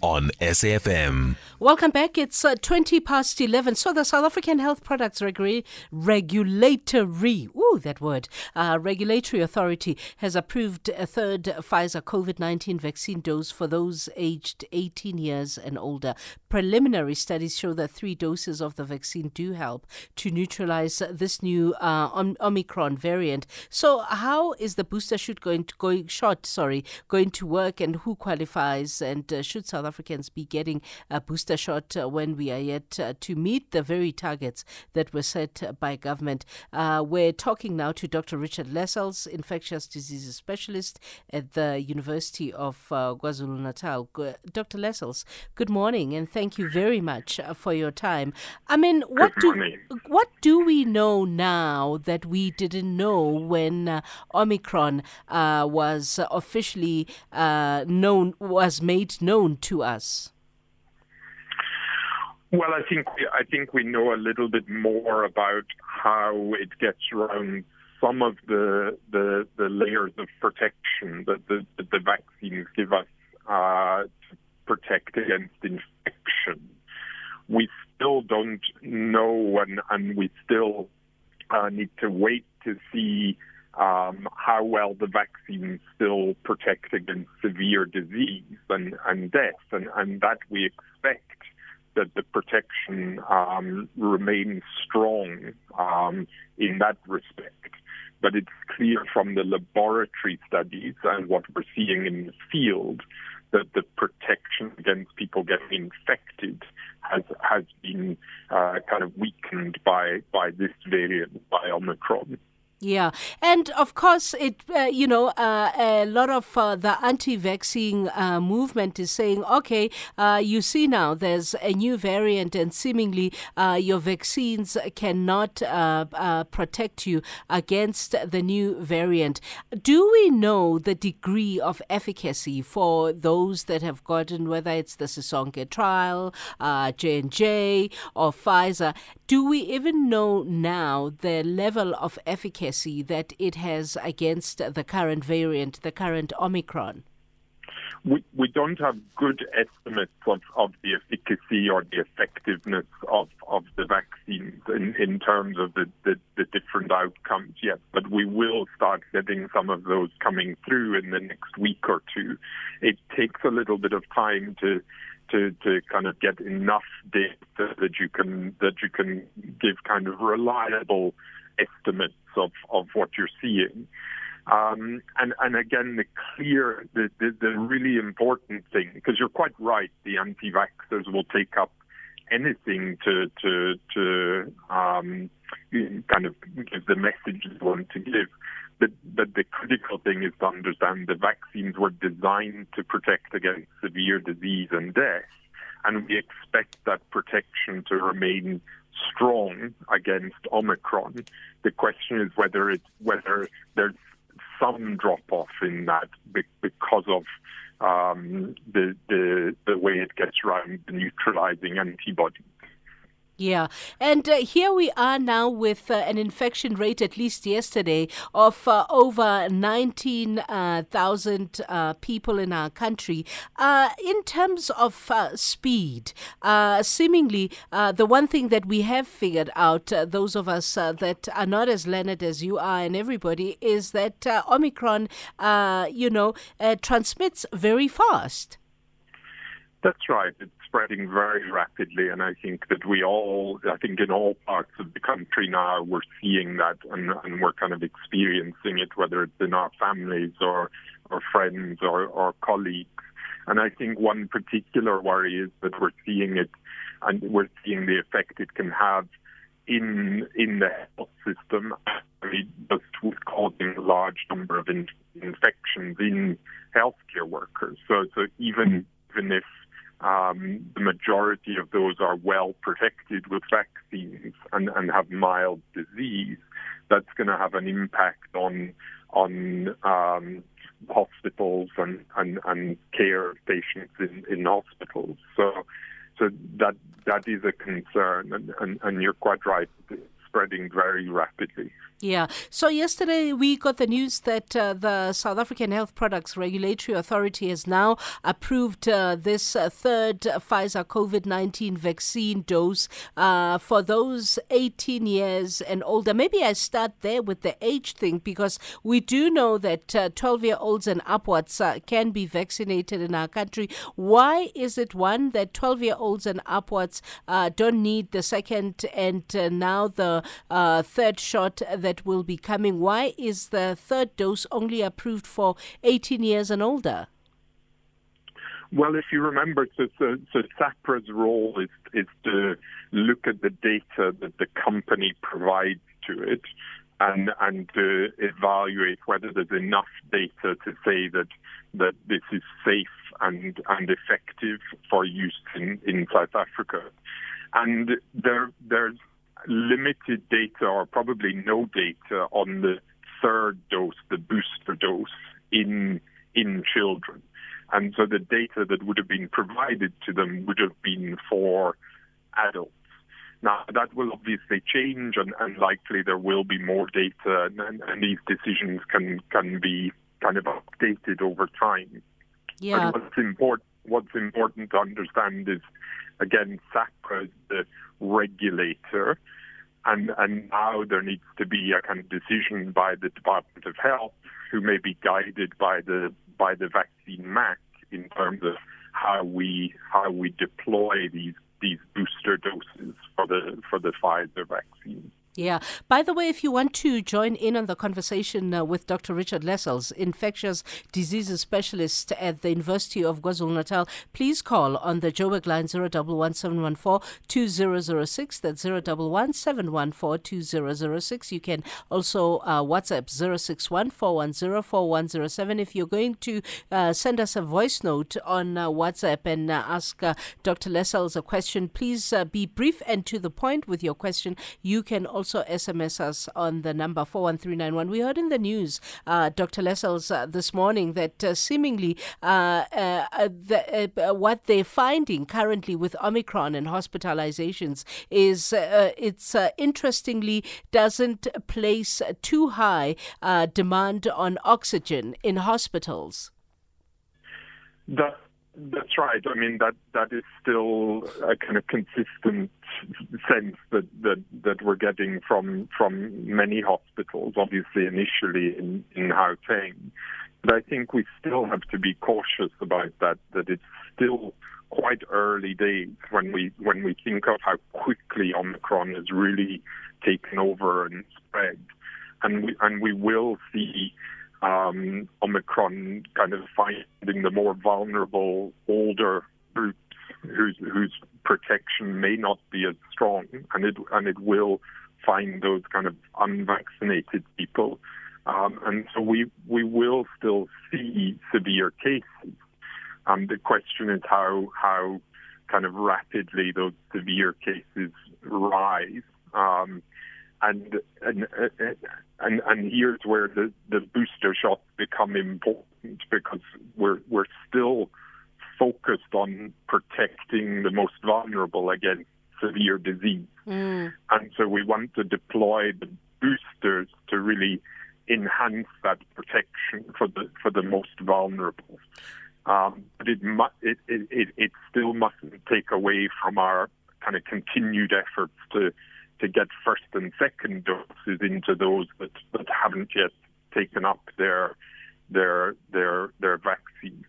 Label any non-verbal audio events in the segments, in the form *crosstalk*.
On SAFM. Welcome back. It's uh, 20 past 11. So, the South African Health Products Regu- Regulatory, ooh, that word, uh, Regulatory Authority has approved a third Pfizer COVID 19 vaccine dose for those aged 18 years and older. Preliminary studies show that three doses of the vaccine do help to neutralize this new uh, Omicron variant. So, how is the booster shot going to, going shot, sorry, going to work and who qualifies and uh, should South Africans be getting a booster shot uh, when we are yet uh, to meet the very targets that were set by government? Uh, we're talking now to Dr. Richard Lessels, infectious diseases specialist at the University of uh, KwaZulu Natal. Dr. Lessels, good morning and thank you very much uh, for your time. I mean, what do what do we know now that we didn't know when uh, Omicron uh, was officially uh, known, was made known to us? Well, I think I think we know a little bit more about how it gets around some of the the, the layers of protection that the, that the vaccines give us uh, to protect against infection. We still don't know, and, and we still uh, need to wait to see um, how well the vaccines still protect against severe disease and, and death, and, and that we expect that the protection um, remains strong um, in that respect. But it's clear from the laboratory studies and what we're seeing in the field that the protection against people getting infected has has been uh, kind of weakened by by this variant, by Omicron. Yeah, and of course, it uh, you know uh, a lot of uh, the anti-vaccine uh, movement is saying, okay, uh, you see now there's a new variant, and seemingly uh, your vaccines cannot protect you against the new variant. Do we know the degree of efficacy for those that have gotten, whether it's the Sisonke trial, J and J, or Pfizer? Do we even know now the level of efficacy? that it has against the current variant, the current Omicron? We, we don't have good estimates of, of the efficacy or the effectiveness of, of the vaccines in, in terms of the, the, the different outcomes yet, but we will start getting some of those coming through in the next week or two. It takes a little bit of time to to, to kind of get enough data that you can that you can give kind of reliable estimates of, of what you're seeing. Um, and, and again, the clear, the, the, the really important thing, because you're quite right, the anti-vaxxers will take up anything to, to, to um, kind of give the message they want to give. But the critical thing is to understand the vaccines were designed to protect against severe disease and death. And we expect that protection to remain strong against Omicron. The question is whether it whether there's some drop off in that because of um, the, the the way it gets around the neutralizing antibodies. Yeah, and uh, here we are now with uh, an infection rate, at least yesterday, of uh, over 19,000 uh, people in our country. Uh, in terms of uh, speed, seemingly the one thing that we have figured out, those of us that are not as learned as you are and everybody, is that Omicron, you know, transmits very fast. That's right. It's spreading very rapidly, and I think that we all, I think in all parts of the country now, we're seeing that, and, and we're kind of experiencing it, whether it's in our families or or friends or, or colleagues. And I think one particular worry is that we're seeing it, and we're seeing the effect it can have in in the health system, just with causing a large number of in, infections in healthcare workers. So, so even mm-hmm. even if um, the majority of those are well protected with vaccines and, and have mild disease, that's going to have an impact on on um, hospitals and, and, and care patients in, in hospitals. So so that that is a concern, and, and, and you're quite right. It's spreading very rapidly. Yeah. So yesterday we got the news that uh, the South African Health Products Regulatory Authority has now approved uh, this uh, third Pfizer COVID 19 vaccine dose uh, for those 18 years and older. Maybe I start there with the age thing because we do know that uh, 12 year olds and upwards uh, can be vaccinated in our country. Why is it one that 12 year olds and upwards don't need the second and now the third shot that that will be coming. Why is the third dose only approved for 18 years and older? Well, if you remember, so, so, so SAHPRA's role is, is to look at the data that the company provides to it and, and to evaluate whether there's enough data to say that, that this is safe and, and effective for use in, in South Africa. And there, there's limited data or probably no data on the third dose, the booster dose in in children. And so the data that would have been provided to them would have been for adults. Now, that will obviously change, and, and likely there will be more data, and, and, these decisions can, can be kind of updated over time. Yeah. what's, important, what's important to understand is, again, SAHPRA is the regulator, and, and now there needs to be a kind of decision by the Department of Health, who may be guided by the by the vaccine MAC in terms of how we how we deploy these these booster doses for the for the Pfizer vaccine. Yeah. By the way, if you want to join in on the conversation uh, with Dr. Richard Lessels, infectious diseases specialist at the University of KwaZulu Natal, please call on the Joburg line 0117142006. That's 0117142006. You can also uh, WhatsApp 0614104107. If you're going to uh, send us a voice note on uh, WhatsApp and uh, ask uh, Dr. Lessels a question, please be brief and to the point with your question. You can also also SMS us on the number 41391. We heard in the news, uh, Dr. Lessels, uh, this morning that uh, seemingly uh, uh, uh, the, what they're finding currently with Omicron and hospitalizations is it's interestingly doesn't place too high demand on oxygen in hospitals. That's right. I mean that that is still a kind of consistent sense that that, that we're getting from from many hospitals. Obviously, initially in in Gauteng, but I think we still have to be cautious about that. That it's still quite early days when we when we think of how quickly Omicron has really taken over and spread, and we and we will see um, Omicron kind of finding the more vulnerable older groups whose whose protection may not be as strong, and it and it will find those kind of unvaccinated people, um, and so we we will still see severe cases. Um, the question is how how kind of rapidly those severe cases rise. Um, and and and and here's where the the booster shots become important because we're we're still focused on protecting the most vulnerable against severe disease, mm. and so we want to deploy the boosters to really enhance that protection for the for the most vulnerable. Um, but it, mu- it, it it it still mustn't take away from our kind of continued efforts to to get first and second doses into those that, that haven't yet taken up their their their their vaccine.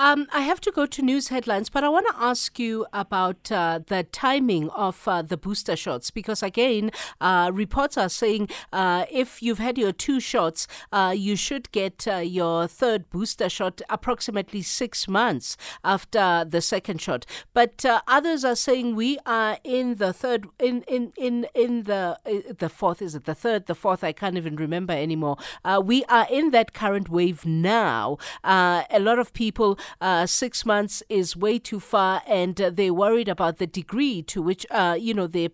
Um, I have to go to news headlines, but I want to ask you about uh, the timing of uh, the booster shots because, again, uh, reports are saying uh, if you've had your two shots, uh, you should get uh, your third booster shot approximately six months after the second shot. But others are saying we are in the third, in in in in the the fourth. Is it the third, the fourth? I can't even remember anymore. we are in that current wave now. a lot of people uh, six months is way too far, and uh, they're worried about the degree to which uh, you know they're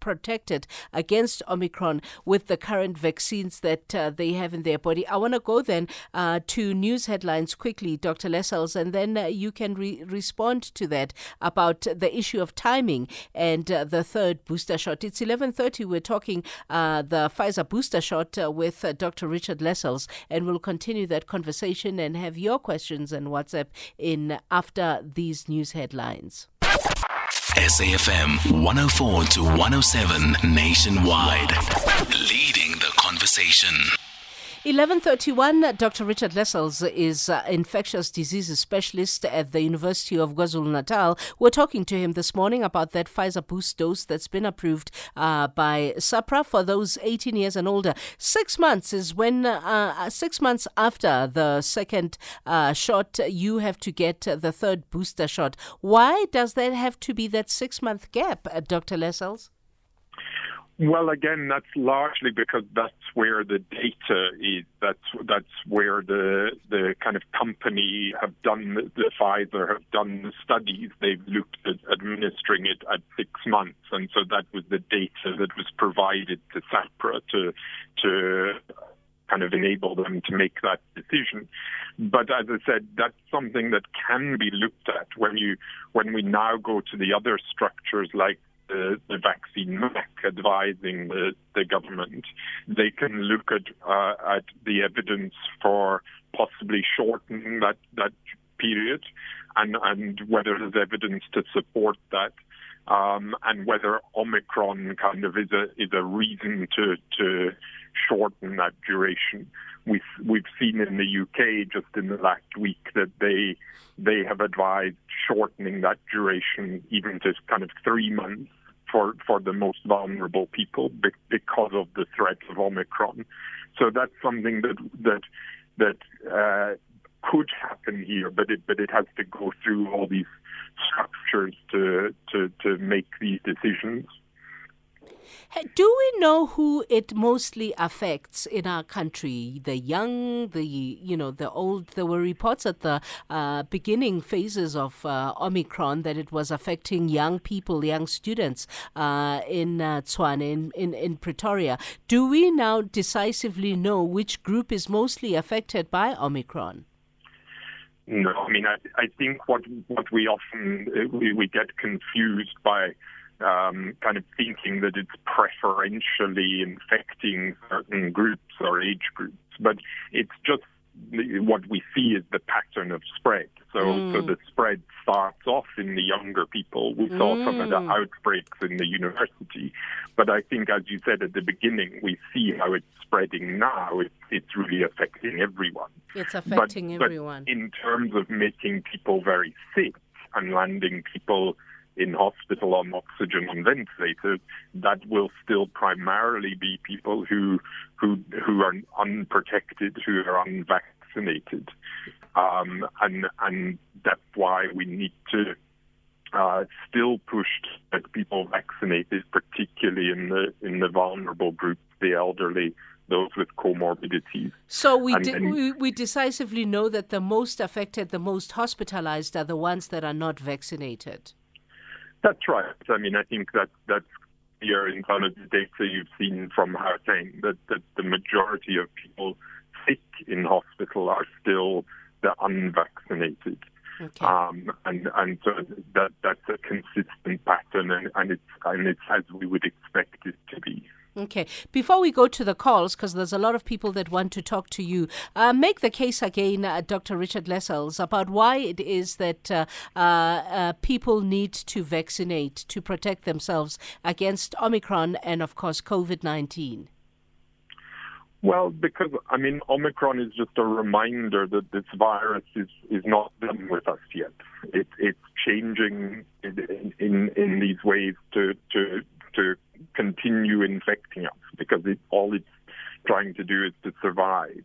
protected against Omicron with the current vaccines that uh, they have in their body. I want to go then uh, to news headlines quickly, Dr. Lessels, and then uh, you can re- respond to that about the issue of timing and uh, the third booster shot. It's 11:30. We're talking uh, the Pfizer booster shot uh, with Dr. Richard Lessels, and we'll continue that conversation and have your questions and WhatsApp in after these news headlines. SAFM 104 to 107 nationwide. Leading the conversation. 1131, Dr. Richard Lessels is uh, infectious diseases specialist at the University of KwaZulu-Natal. We're talking to him this morning about that Pfizer boost dose that's been approved uh, by SAHPRA for those 18 years and older. Six months is when, uh, uh six months after the second uh, shot, you have to get the third booster shot. Why does there have to be that six month gap, Dr. Lessels? Well, again, that's largely because that's where the data is. That's that's where the the kind of company have done the, Pfizer have done the studies. They've looked at administering it at six months, and so that was the data that was provided to SAHPRA to to kind of enable them to make that decision. But as I said, that's something that can be looked at when you when we now go to the other structures like the, the vaccine MAC advising the, the government, they can look at uh, at the evidence for possibly shortening that that period, and and whether there's evidence to support that. Um, and whether Omicron kind of is a is a reason to to shorten that duration. We've we've seen in the UK just in the last week that they they have advised shortening that duration even to kind of three months for, for the most vulnerable people because of the threat of Omicron. So that's something that that that uh, could happen here, but it but it has to go through all these structures to to to make these decisions. Do we know who it mostly affects in our country? The young, the you know, the old. There were reports at the uh, beginning phases of uh, Omicron that it was affecting young people, young students uh, in uh, Tshwane, in, in in Pretoria. Do we now decisively know which group is mostly affected by Omicron? No, I mean, I, I think what what we often we, we get confused by um, kind of thinking that it's preferentially infecting certain groups or age groups, but it's just what we see is the pattern of spread. So, mm. so the spread starts off in the younger people. We saw mm. some of the mm. outbreaks in the university, but I think, as you said at the beginning, we see how it's spreading now. It's, it's really affecting everyone. It's affecting but, everyone. But in terms of making people very sick and landing people in hospital on oxygen on ventilators, that will still primarily be people who who who are unprotected, who are unvaccinated, um, and and that's why we need to uh, still push that people vaccinated, particularly in the in the vulnerable groups, the elderly, those with comorbidities. So we, de- we, we decisively know that the most affected, the most hospitalized, are the ones that are not vaccinated. That's right. I mean, I think that that's clear in some of the data you've seen from Gauteng that, that the majority of people sick in hospital are still the unvaccinated. Okay. Um, and and so that that's a consistent pattern, and, and it's and it's as we would expect it to be. Okay. Before we go to the calls, because there's a lot of people that want to talk to you, uh, make the case again, uh, Dr. Richard Lessels, about why it is that uh, uh, uh people need to vaccinate to protect themselves against Omicron and, of course, COVID 19. Well, because I mean, Omicron is just a reminder that this virus is, is not done with us yet. It, it's changing in, in, in these ways to to to continue infecting us because it, all it's trying to do is to survive.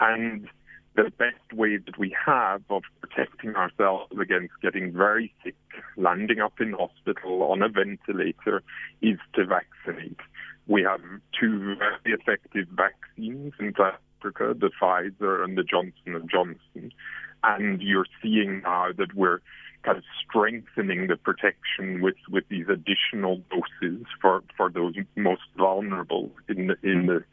And the best way that we have of protecting ourselves against getting very sick, landing up in hospital on a ventilator, is to vaccinate. We have two very effective vaccines in South Africa, the Pfizer and the Johnson and Johnson. And you're seeing now that we're kind of strengthening the protection with, with these additional doses for, for those most vulnerable in the, in the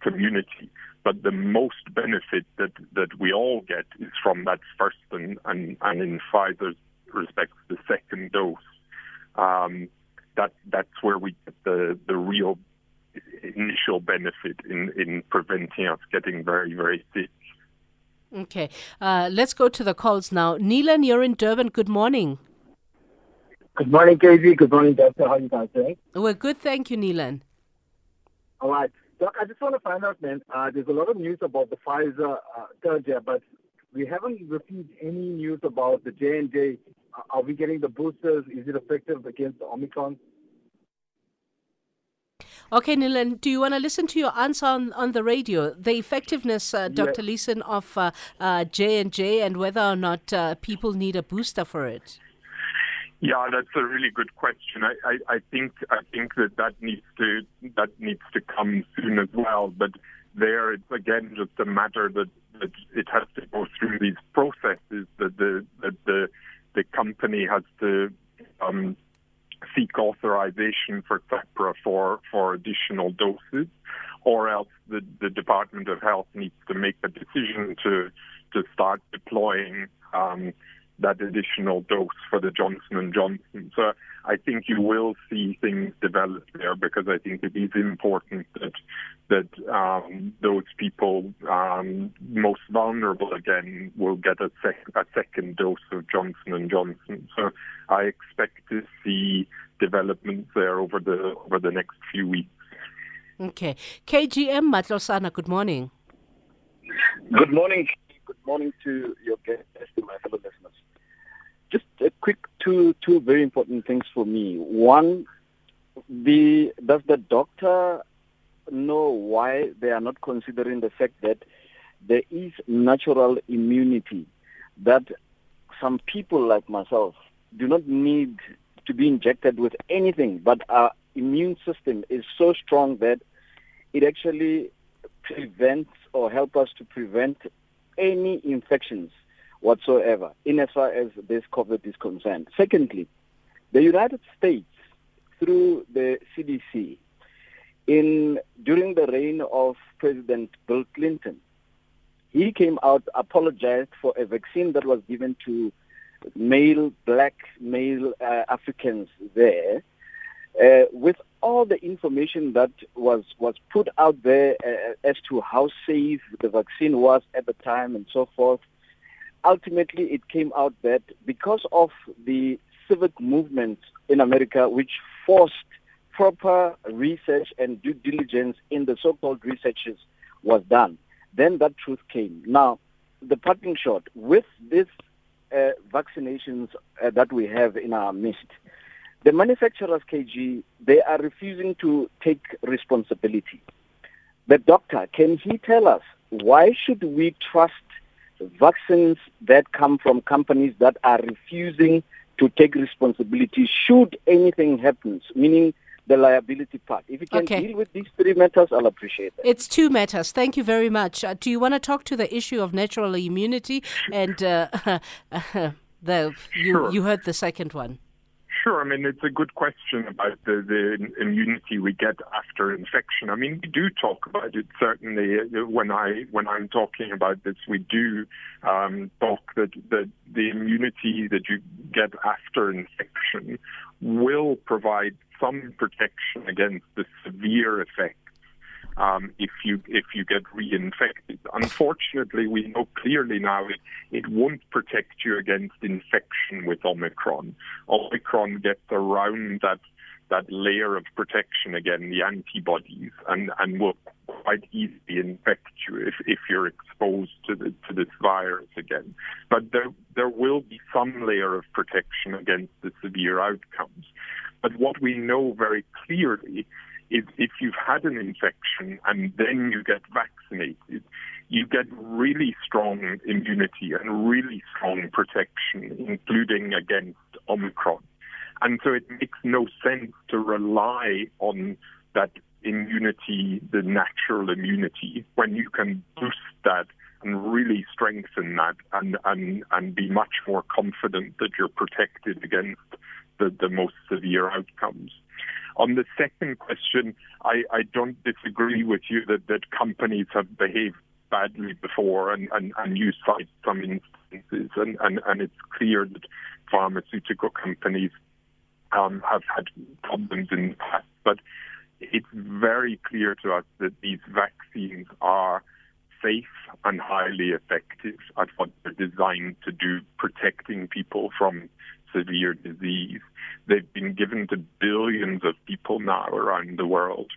community. But the most benefit that, that we all get is from that first and, and, and in Pfizer's respects, the second dose. Um, that that's where we get the, the real initial benefit in, in preventing us getting very, very sick. Okay, uh, let's go to the calls now. Neelan, you're in Durban. Good morning. Good morning, KG. Good morning, Doctor. How are you guys doing? We're good, thank you, Neelan. All right. Doc, I just want to find out, man, uh, there's a lot of news about the Pfizer uh, third year, but we haven't received any news about the J&J. Uh, are we getting the boosters? Is it effective against the Omicron? Okay, Neelan, do you want to listen to your answer on, on the radio? The effectiveness, uh, Dr. Yeah. Leeson, of uh, uh, J&J and whether or not uh, people need a booster for it? Yeah, that's a really good question. I, I, I think I think that that needs to that needs to come soon as well. But there, it's again just a matter that, that it has to go through these processes. That the that the the company has to um, seek authorization for SAHPRA for, for additional doses, or else the, the Department of Health needs to make a decision to, to start deploying um, that additional dose for the Johnson and Johnson. So I think you will see things develop there because I think it is important that that um, those people um, most vulnerable again will get a, sec- a second dose of Johnson and Johnson. So I expect to see developments there over the over the next few weeks. Okay, KGM Matlosana. Good morning. Good morning. Good morning to your guests and my fellow listeners. Just a quick two two very important things for me. One, the does the doctor know why they are not considering the fact that there is natural immunity that some people like myself do not need to be injected with anything, but our immune system is so strong that it actually prevents or helps us to prevent any infections whatsoever in as far as this COVID is concerned. Secondly, the United States, through the CDC, in during the reign of President Bill Clinton, he came out apologized for a vaccine that was given to male black male uh, Africans there. Uh, with all the information that was was put out there uh, as to how safe the vaccine was at the time and so forth, ultimately it came out that because of the civic movement in America, which forced proper research and due diligence in the so-called researches was done, then that truth came. Now, the parting shot with this uh, vaccinations uh, that we have in our midst, the manufacturers, KG, they are refusing to take responsibility. The doctor, can he tell us why should we trust vaccines that come from companies that are refusing to take responsibility should anything happen, meaning the liability part. If you can okay. deal with these three matters, I'll appreciate it. It's two matters. Thank you very much. Uh, do you want to talk to the issue of natural immunity and uh, *laughs* the you sure. you heard the second one? Sure. I mean, it's a good question about the, the immunity we get after infection. I mean, we do talk about it certainly when I when I'm talking about this. We do um, talk that the the immunity that you get after infection will provide some protection against the severe effects um, if you if you get reinfected. Unfortunately, we know clearly now it, it won't protect you against infection with Omicron. Omicron gets around that that layer of protection again, the antibodies, and, and will quite easily infect you if, if you're exposed to the to this virus again. But there there will be some layer of protection against the severe outcomes. But what we know very clearly is if you've had an infection and then you get vaccinated, you get really strong immunity and really strong protection, including against Omicron. And so it makes no sense to rely on that immunity, the natural immunity, when you can boost that and really strengthen that and, and, and be much more confident that you're protected against the, the most severe outcomes. On the second question, I, I don't disagree with you that, that companies have behaved badly before, and, and, and you cite some instances, and, and, and it's clear that pharmaceutical companies um, have had problems in the past. But it's very clear to us that these vaccines are safe and highly effective at what they're designed to do, protecting people from severe disease. They've been given to billions of people now around the world.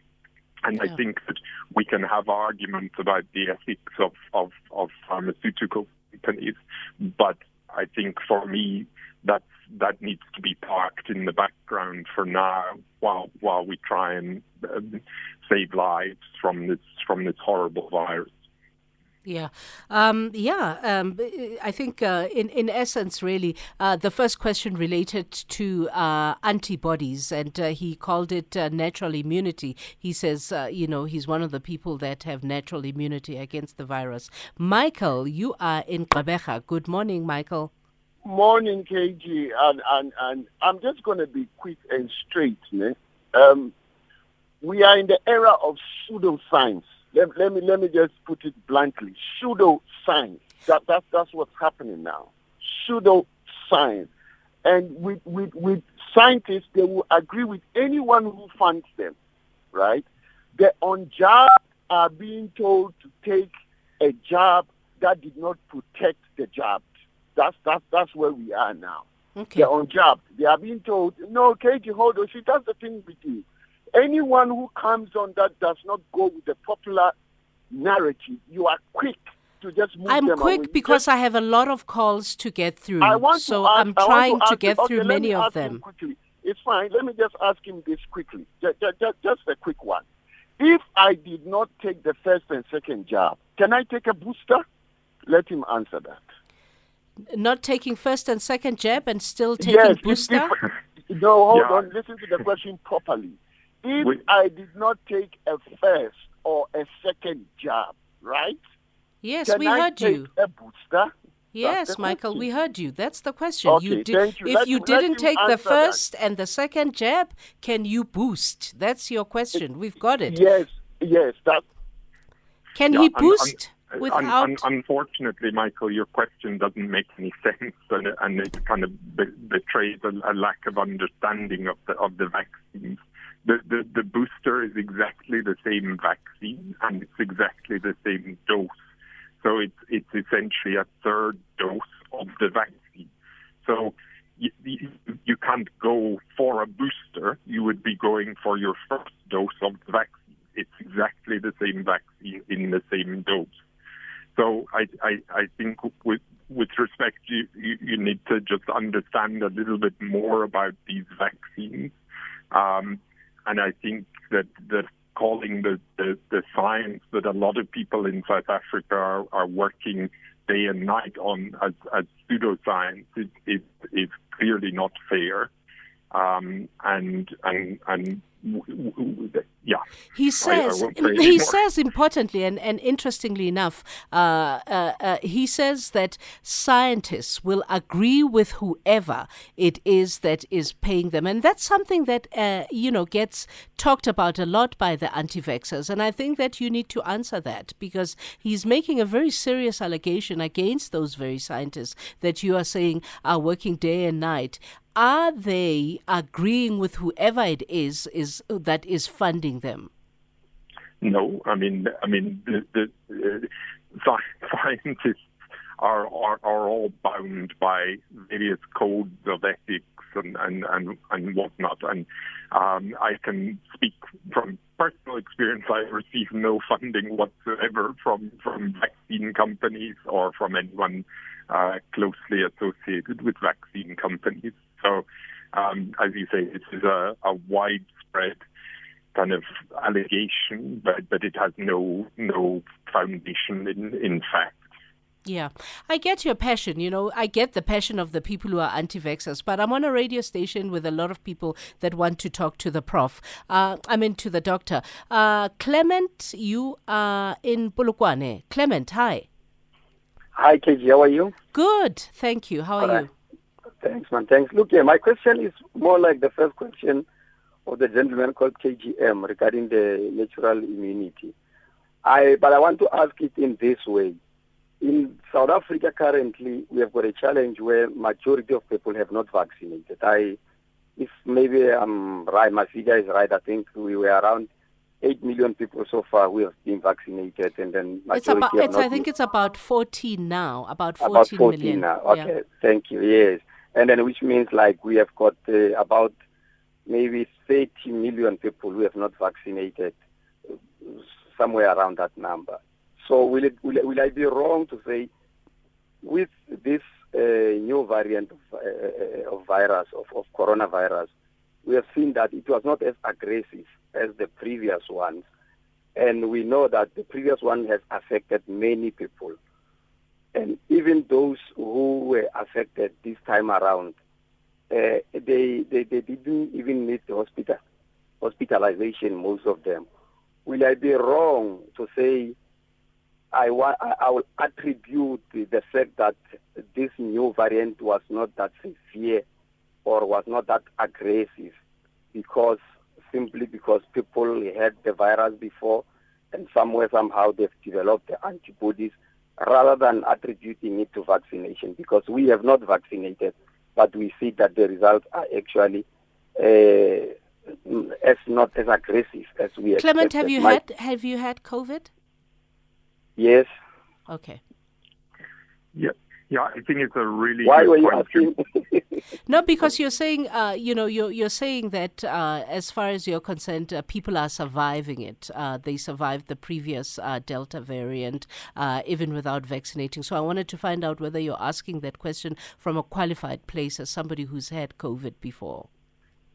And yeah. I think that we can have arguments about the ethics of, of, of pharmaceutical companies, but I think for me, that's that needs to be parked in the background for now while while we try and um, save lives from this from this horrible virus. Yeah, um, yeah. Um, I think, uh, in in essence, really, uh, the first question related to uh, antibodies, and uh, he called it uh, natural immunity. He says, uh, you know, he's one of the people that have natural immunity against the virus. Michael, you are in Gqeberha. Good morning, Michael. Morning, KG, and and and I'm just going to be quick and straight, man. Um, we are in the era of pseudoscience let, let me let me just put it bluntly. Pseudo science. That, that that's what's happening now. Pseudo science. And with, with, with scientists, they will agree with anyone who funds them, right? The unjabbed are being told to take a job that did not protect the jabbed. That's, that's, that's where we are now. Okay. They're on unjabbed. They are being told, no, KG, hold on. See, that's the thing with you anyone who comes on that does not go with the popular narrative, you are quick to just move I'm quick away. because just, I have a lot of calls to get through. I want so ask, I'm trying to, to get okay, through many of them. Quickly. It's fine. Let me just ask him this quickly. Just, just, just a quick one. If I did not take the first and second jab, can I take a booster? Let him answer that. Not taking first and second jab and still taking yes, booster? If, if, *laughs* no, hold yeah. on. Listen to the question properly. If we, I did not take a first or a second jab, right? Yes, Can we I heard take you. A booster? Yes, Michael, question. we heard you. That's the question. Okay, you did, you. If let you didn't take the first that. and the second jab, can you boost? That's your question. We've got it. Yes, yes. That. Can yeah, he boost? Un, un, without... un, unfortunately, Michael, your question doesn't make any *laughs* sense, and, and it kind of be, betrays a, a, lack of understanding of the of the vaccines the, the, the booster is exactly the same vaccine and it's exactly the same dose. So it's, it's essentially a third dose of the vaccine. So you, you, can't go for a booster. You would be going for your first dose of the vaccine. It's exactly the same vaccine in the same dose. So I, I, I think with, with respect, you, you, you need to just understand a little bit more about these vaccines. Um, and I think that, that calling the, the, the science that a lot of people in South Africa are, are working day and night on as, as pseudoscience is, is, is clearly not fair. Um, and, and, and yeah. He says I, I *laughs* he says importantly and, and interestingly enough, uh, uh, uh, he says that scientists will agree with whoever it is that is paying them, and that's something that uh, you know gets talked about a lot by the anti-vaxxers, and I think that you need to answer that because he's making a very serious allegation against those very scientists that you are saying are working day and night are they agreeing with whoever it is is that is funding them? No, I mean, I mean, the, the uh, *laughs* scientists are, are are all bound by various codes of ethics and and and, and whatnot. And um, I can speak from personal experience. I receive no funding whatsoever from from vaccine companies or from anyone uh, closely associated with vaccine companies. So, um, as you say, this is a, a widespread kind of allegation, but, but it has no no foundation in, in fact. Yeah, I get your passion. You know, I get the passion of the people who are anti vaxxers, but I'm on a radio station with a lot of people that want to talk to the prof. Uh, I mean, to the doctor. Uh, Clement, you are in Polokwane. Clement, hi. Hi, KG. How are you? Good. Thank you. How are you? Thanks, man. Thanks. Look, yeah, my question is more like the first question of the gentleman called KGM regarding the natural immunity. I, but I want to ask it in this way. In South Africa currently, we have got a challenge where majority of people have not vaccinated. I, if maybe I'm right, my figure is right, I think we were around 8 million people so far who have been vaccinated and then it's about it's, I think it's about 14 now about 14, about 14 million. now okay yeah. thank you yes and then which means like we have got uh, about maybe 30 million people who have not vaccinated somewhere around that number so will it will, will I be wrong to say with this uh, new variant of, uh, of virus of, of coronavirus we have seen that it was not as aggressive as the previous ones. And we know that the previous one has affected many people. And even those who were affected this time around, uh, they, they, they didn't even need the hospital, hospitalization, most of them. Will I be wrong to say I, wa- I will attribute the fact that this new variant was not that severe or was not that aggressive because simply because people had the virus before and somewhere somehow they've developed the antibodies rather than attributing it to vaccination because we have not vaccinated but we see that the results are actually uh, as not as aggressive as we Clement, expected. have you My, had have you had COVID? Yes. Okay. Yeah, yeah. I think it's a really Why good were you point. asking? *laughs* No, because you're saying, uh, you know, you're you're saying that uh, as far as you're concerned, uh, people are surviving it. Uh, they survived the previous uh, Delta variant uh, even without vaccinating. So I wanted to find out whether you're asking that question from a qualified place as somebody who's had COVID before.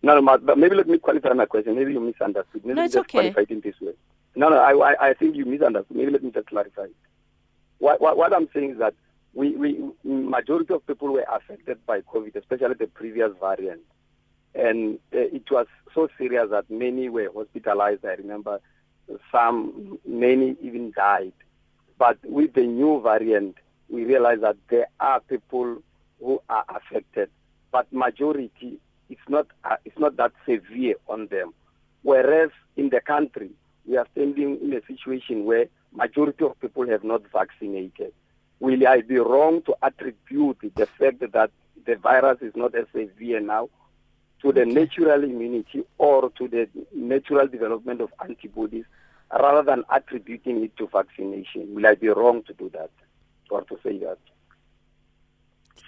No, no, but maybe let me qualify my question. Maybe you misunderstood. Maybe No, you it's just okay. qualified in this way. No, no, I, I, I think you misunderstood. Maybe let me just clarify. What, what, what I'm saying is that we, we, majority of people were affected by COVID, especially the previous variant. And uh, it was so serious that many were hospitalized. I remember some, many even died. But with the new variant, we realize that there are people who are affected, but majority it's not uh, it's not that severe on them. Whereas in the country, we are standing in a situation where majority of people have not vaccinated. Will I be wrong to attribute the fact that the virus is not as severe now to the natural immunity or to the natural development of antibodies rather than attributing it to vaccination? Will I be wrong to do that or to say that?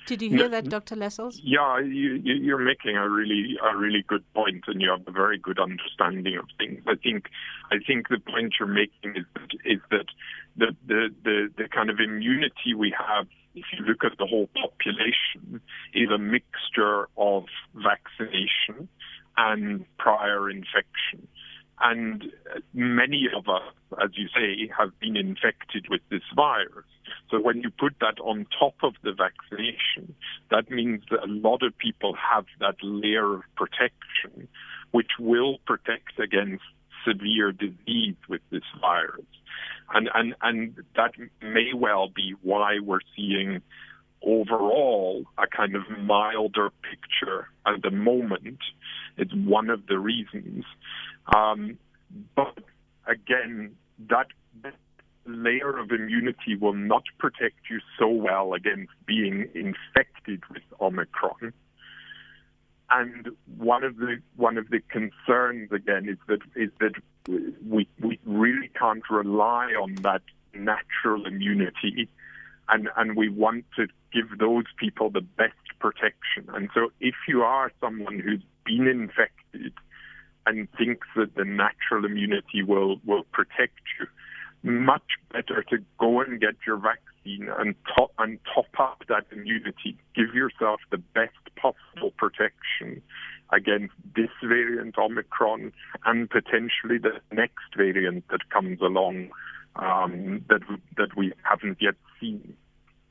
Did you hear that, Dr. Lessels? Yeah, you, you- you're making a really a really good point, and you have a very good understanding of things. I think I think the point you're making is that, is that the, the the the kind of immunity we have, if you look at the whole population, is a mixture of vaccination and prior infection. And many of us, as you say, have been infected with this virus. So when you put that on top of the vaccination, that means that a lot of people have that layer of protection, which will protect against severe disease with this virus. And, and, and that may well be why we're seeing overall a kind of milder picture at the moment. It's one of the reasons. Um, but again, that, that layer of immunity will not protect you so well against being infected with Omicron. And one of the one of the concerns again is that is that we we really can't rely on that natural immunity, and and we want to give those people the best protection. And so, if you are someone who's been infected and thinks that the natural immunity will will protect you, much better to go and get your vaccine and top and top up that immunity. Give yourself the best possible protection against this variant Omicron and potentially the next variant that comes along um, that that we haven't yet seen.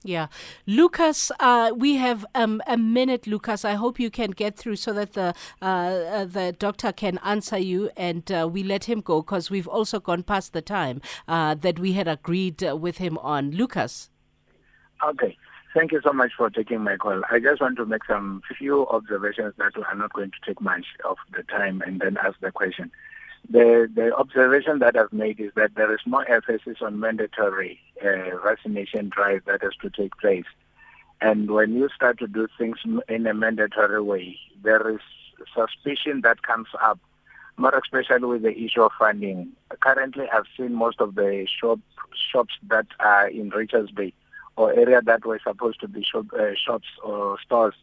Yeah. Lucas, uh, we have um, a minute, Lucas. I hope you can get through so that the uh, uh, the doctor can answer you and uh, we let him go because we've also gone past the time uh, that we had agreed uh, with him on. Lucas. Okay. Thank you so much for taking my call. I just want to make some few observations that are not going to take much of the time and then ask the question. The the observation that I've made is that there is more emphasis on mandatory uh, vaccination drive that has to take place. And when you start to do things in a mandatory way, there is suspicion that comes up, more especially with the issue of funding. Currently, I've seen most of the shop, shops that are in Richards Bay or area that were supposed to be shop, uh, shops or stores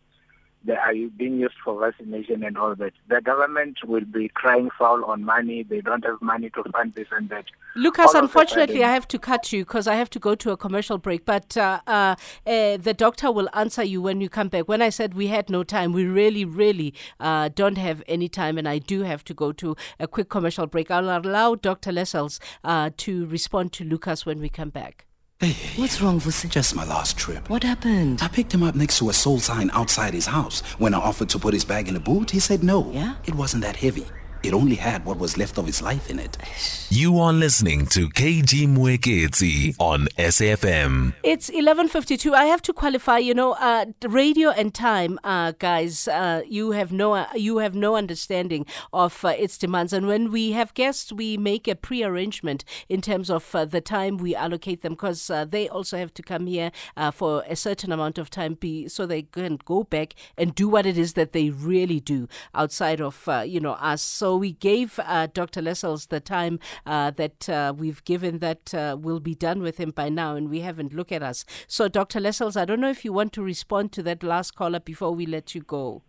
they are being used for vaccination and all that. The government will be crying foul on money. They don't have money to fund this and that. Lucas, unfortunately, I have to cut you because I have to go to a commercial break. But uh, uh, uh, the doctor will answer you when you come back. When I said we had no time, we really, really uh, don't have any time, and I do have to go to a quick commercial break. I'll allow Dr. Lessels uh, to respond to Lucas when we come back. Hey, What's wrong, Vusi? just my last trip. What happened? I picked him up next to a soul sign outside his house. When I offered to put his bag in the boot, he said no. Yeah? It wasn't that heavy. It only had what was left of his life in it. You are listening to KG Mwekezi on SFM. It's 11:52. I have to qualify. You know, uh, radio and time, uh, guys. Uh, you have no uh, you have no understanding of uh, its demands. And when we have guests, we make a pre-arrangement in terms of uh, the time we allocate them, because uh, they also have to come here uh, for a certain amount of time, be, so they can go back and do what it is that they really do outside of uh, you know us. So we gave uh, Dr. Lessels the time uh, that uh, we've given that uh, will be done with him by now, and we haven't. Look at us. So, Dr. Lessels, I don't know if you want to respond to that last caller before we let you go.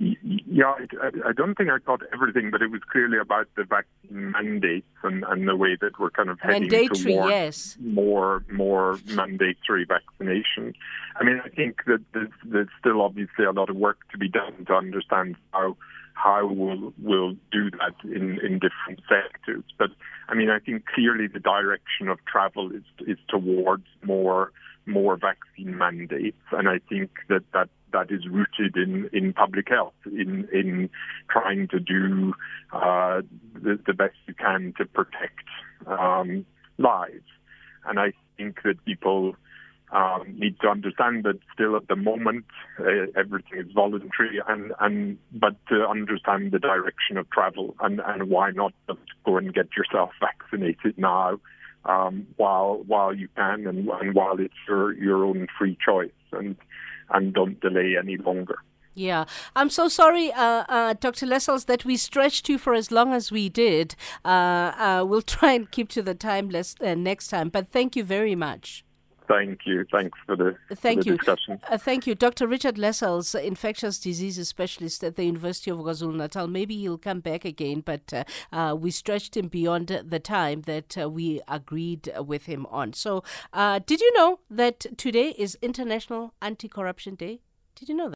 Yeah, I, I don't think I got everything, but it was clearly about the vaccine mandates and, and the way that we're kind of heading Mandatory, towards yes. more more mandatory vaccination. I mean, I think that there's, there's still obviously a lot of work to be done to understand how how we'll we'll do that in, in different sectors. But I mean, I think clearly the direction of travel is is towards more more vaccine mandates, and I think that that that is rooted in, in public health, in in trying to do uh, the, the best you can to protect um, lives. And I think that people um, need to understand that still at the moment uh, everything is voluntary, and, and but to understand the direction of travel and, and why not just go and get yourself vaccinated now um, while while you can and, and while it's your your own free choice and and don't delay any longer. Yeah, I'm so sorry, uh, uh, Dr. Lessels, that we stretched you for as long as we did. Uh, uh we'll *laughs* try and keep to the time less, uh, next time, but thank you very much. Thank you. Thanks for the, Thank for the you. discussion. Uh, thank you. Dr. Richard Lessels, infectious diseases specialist at the University of KwaZulu Natal. Maybe he'll come back again, but uh, uh, we stretched him beyond the time that uh, we agreed with him on. So, uh, did you know that today is International Anti Corruption Day? Did you know that?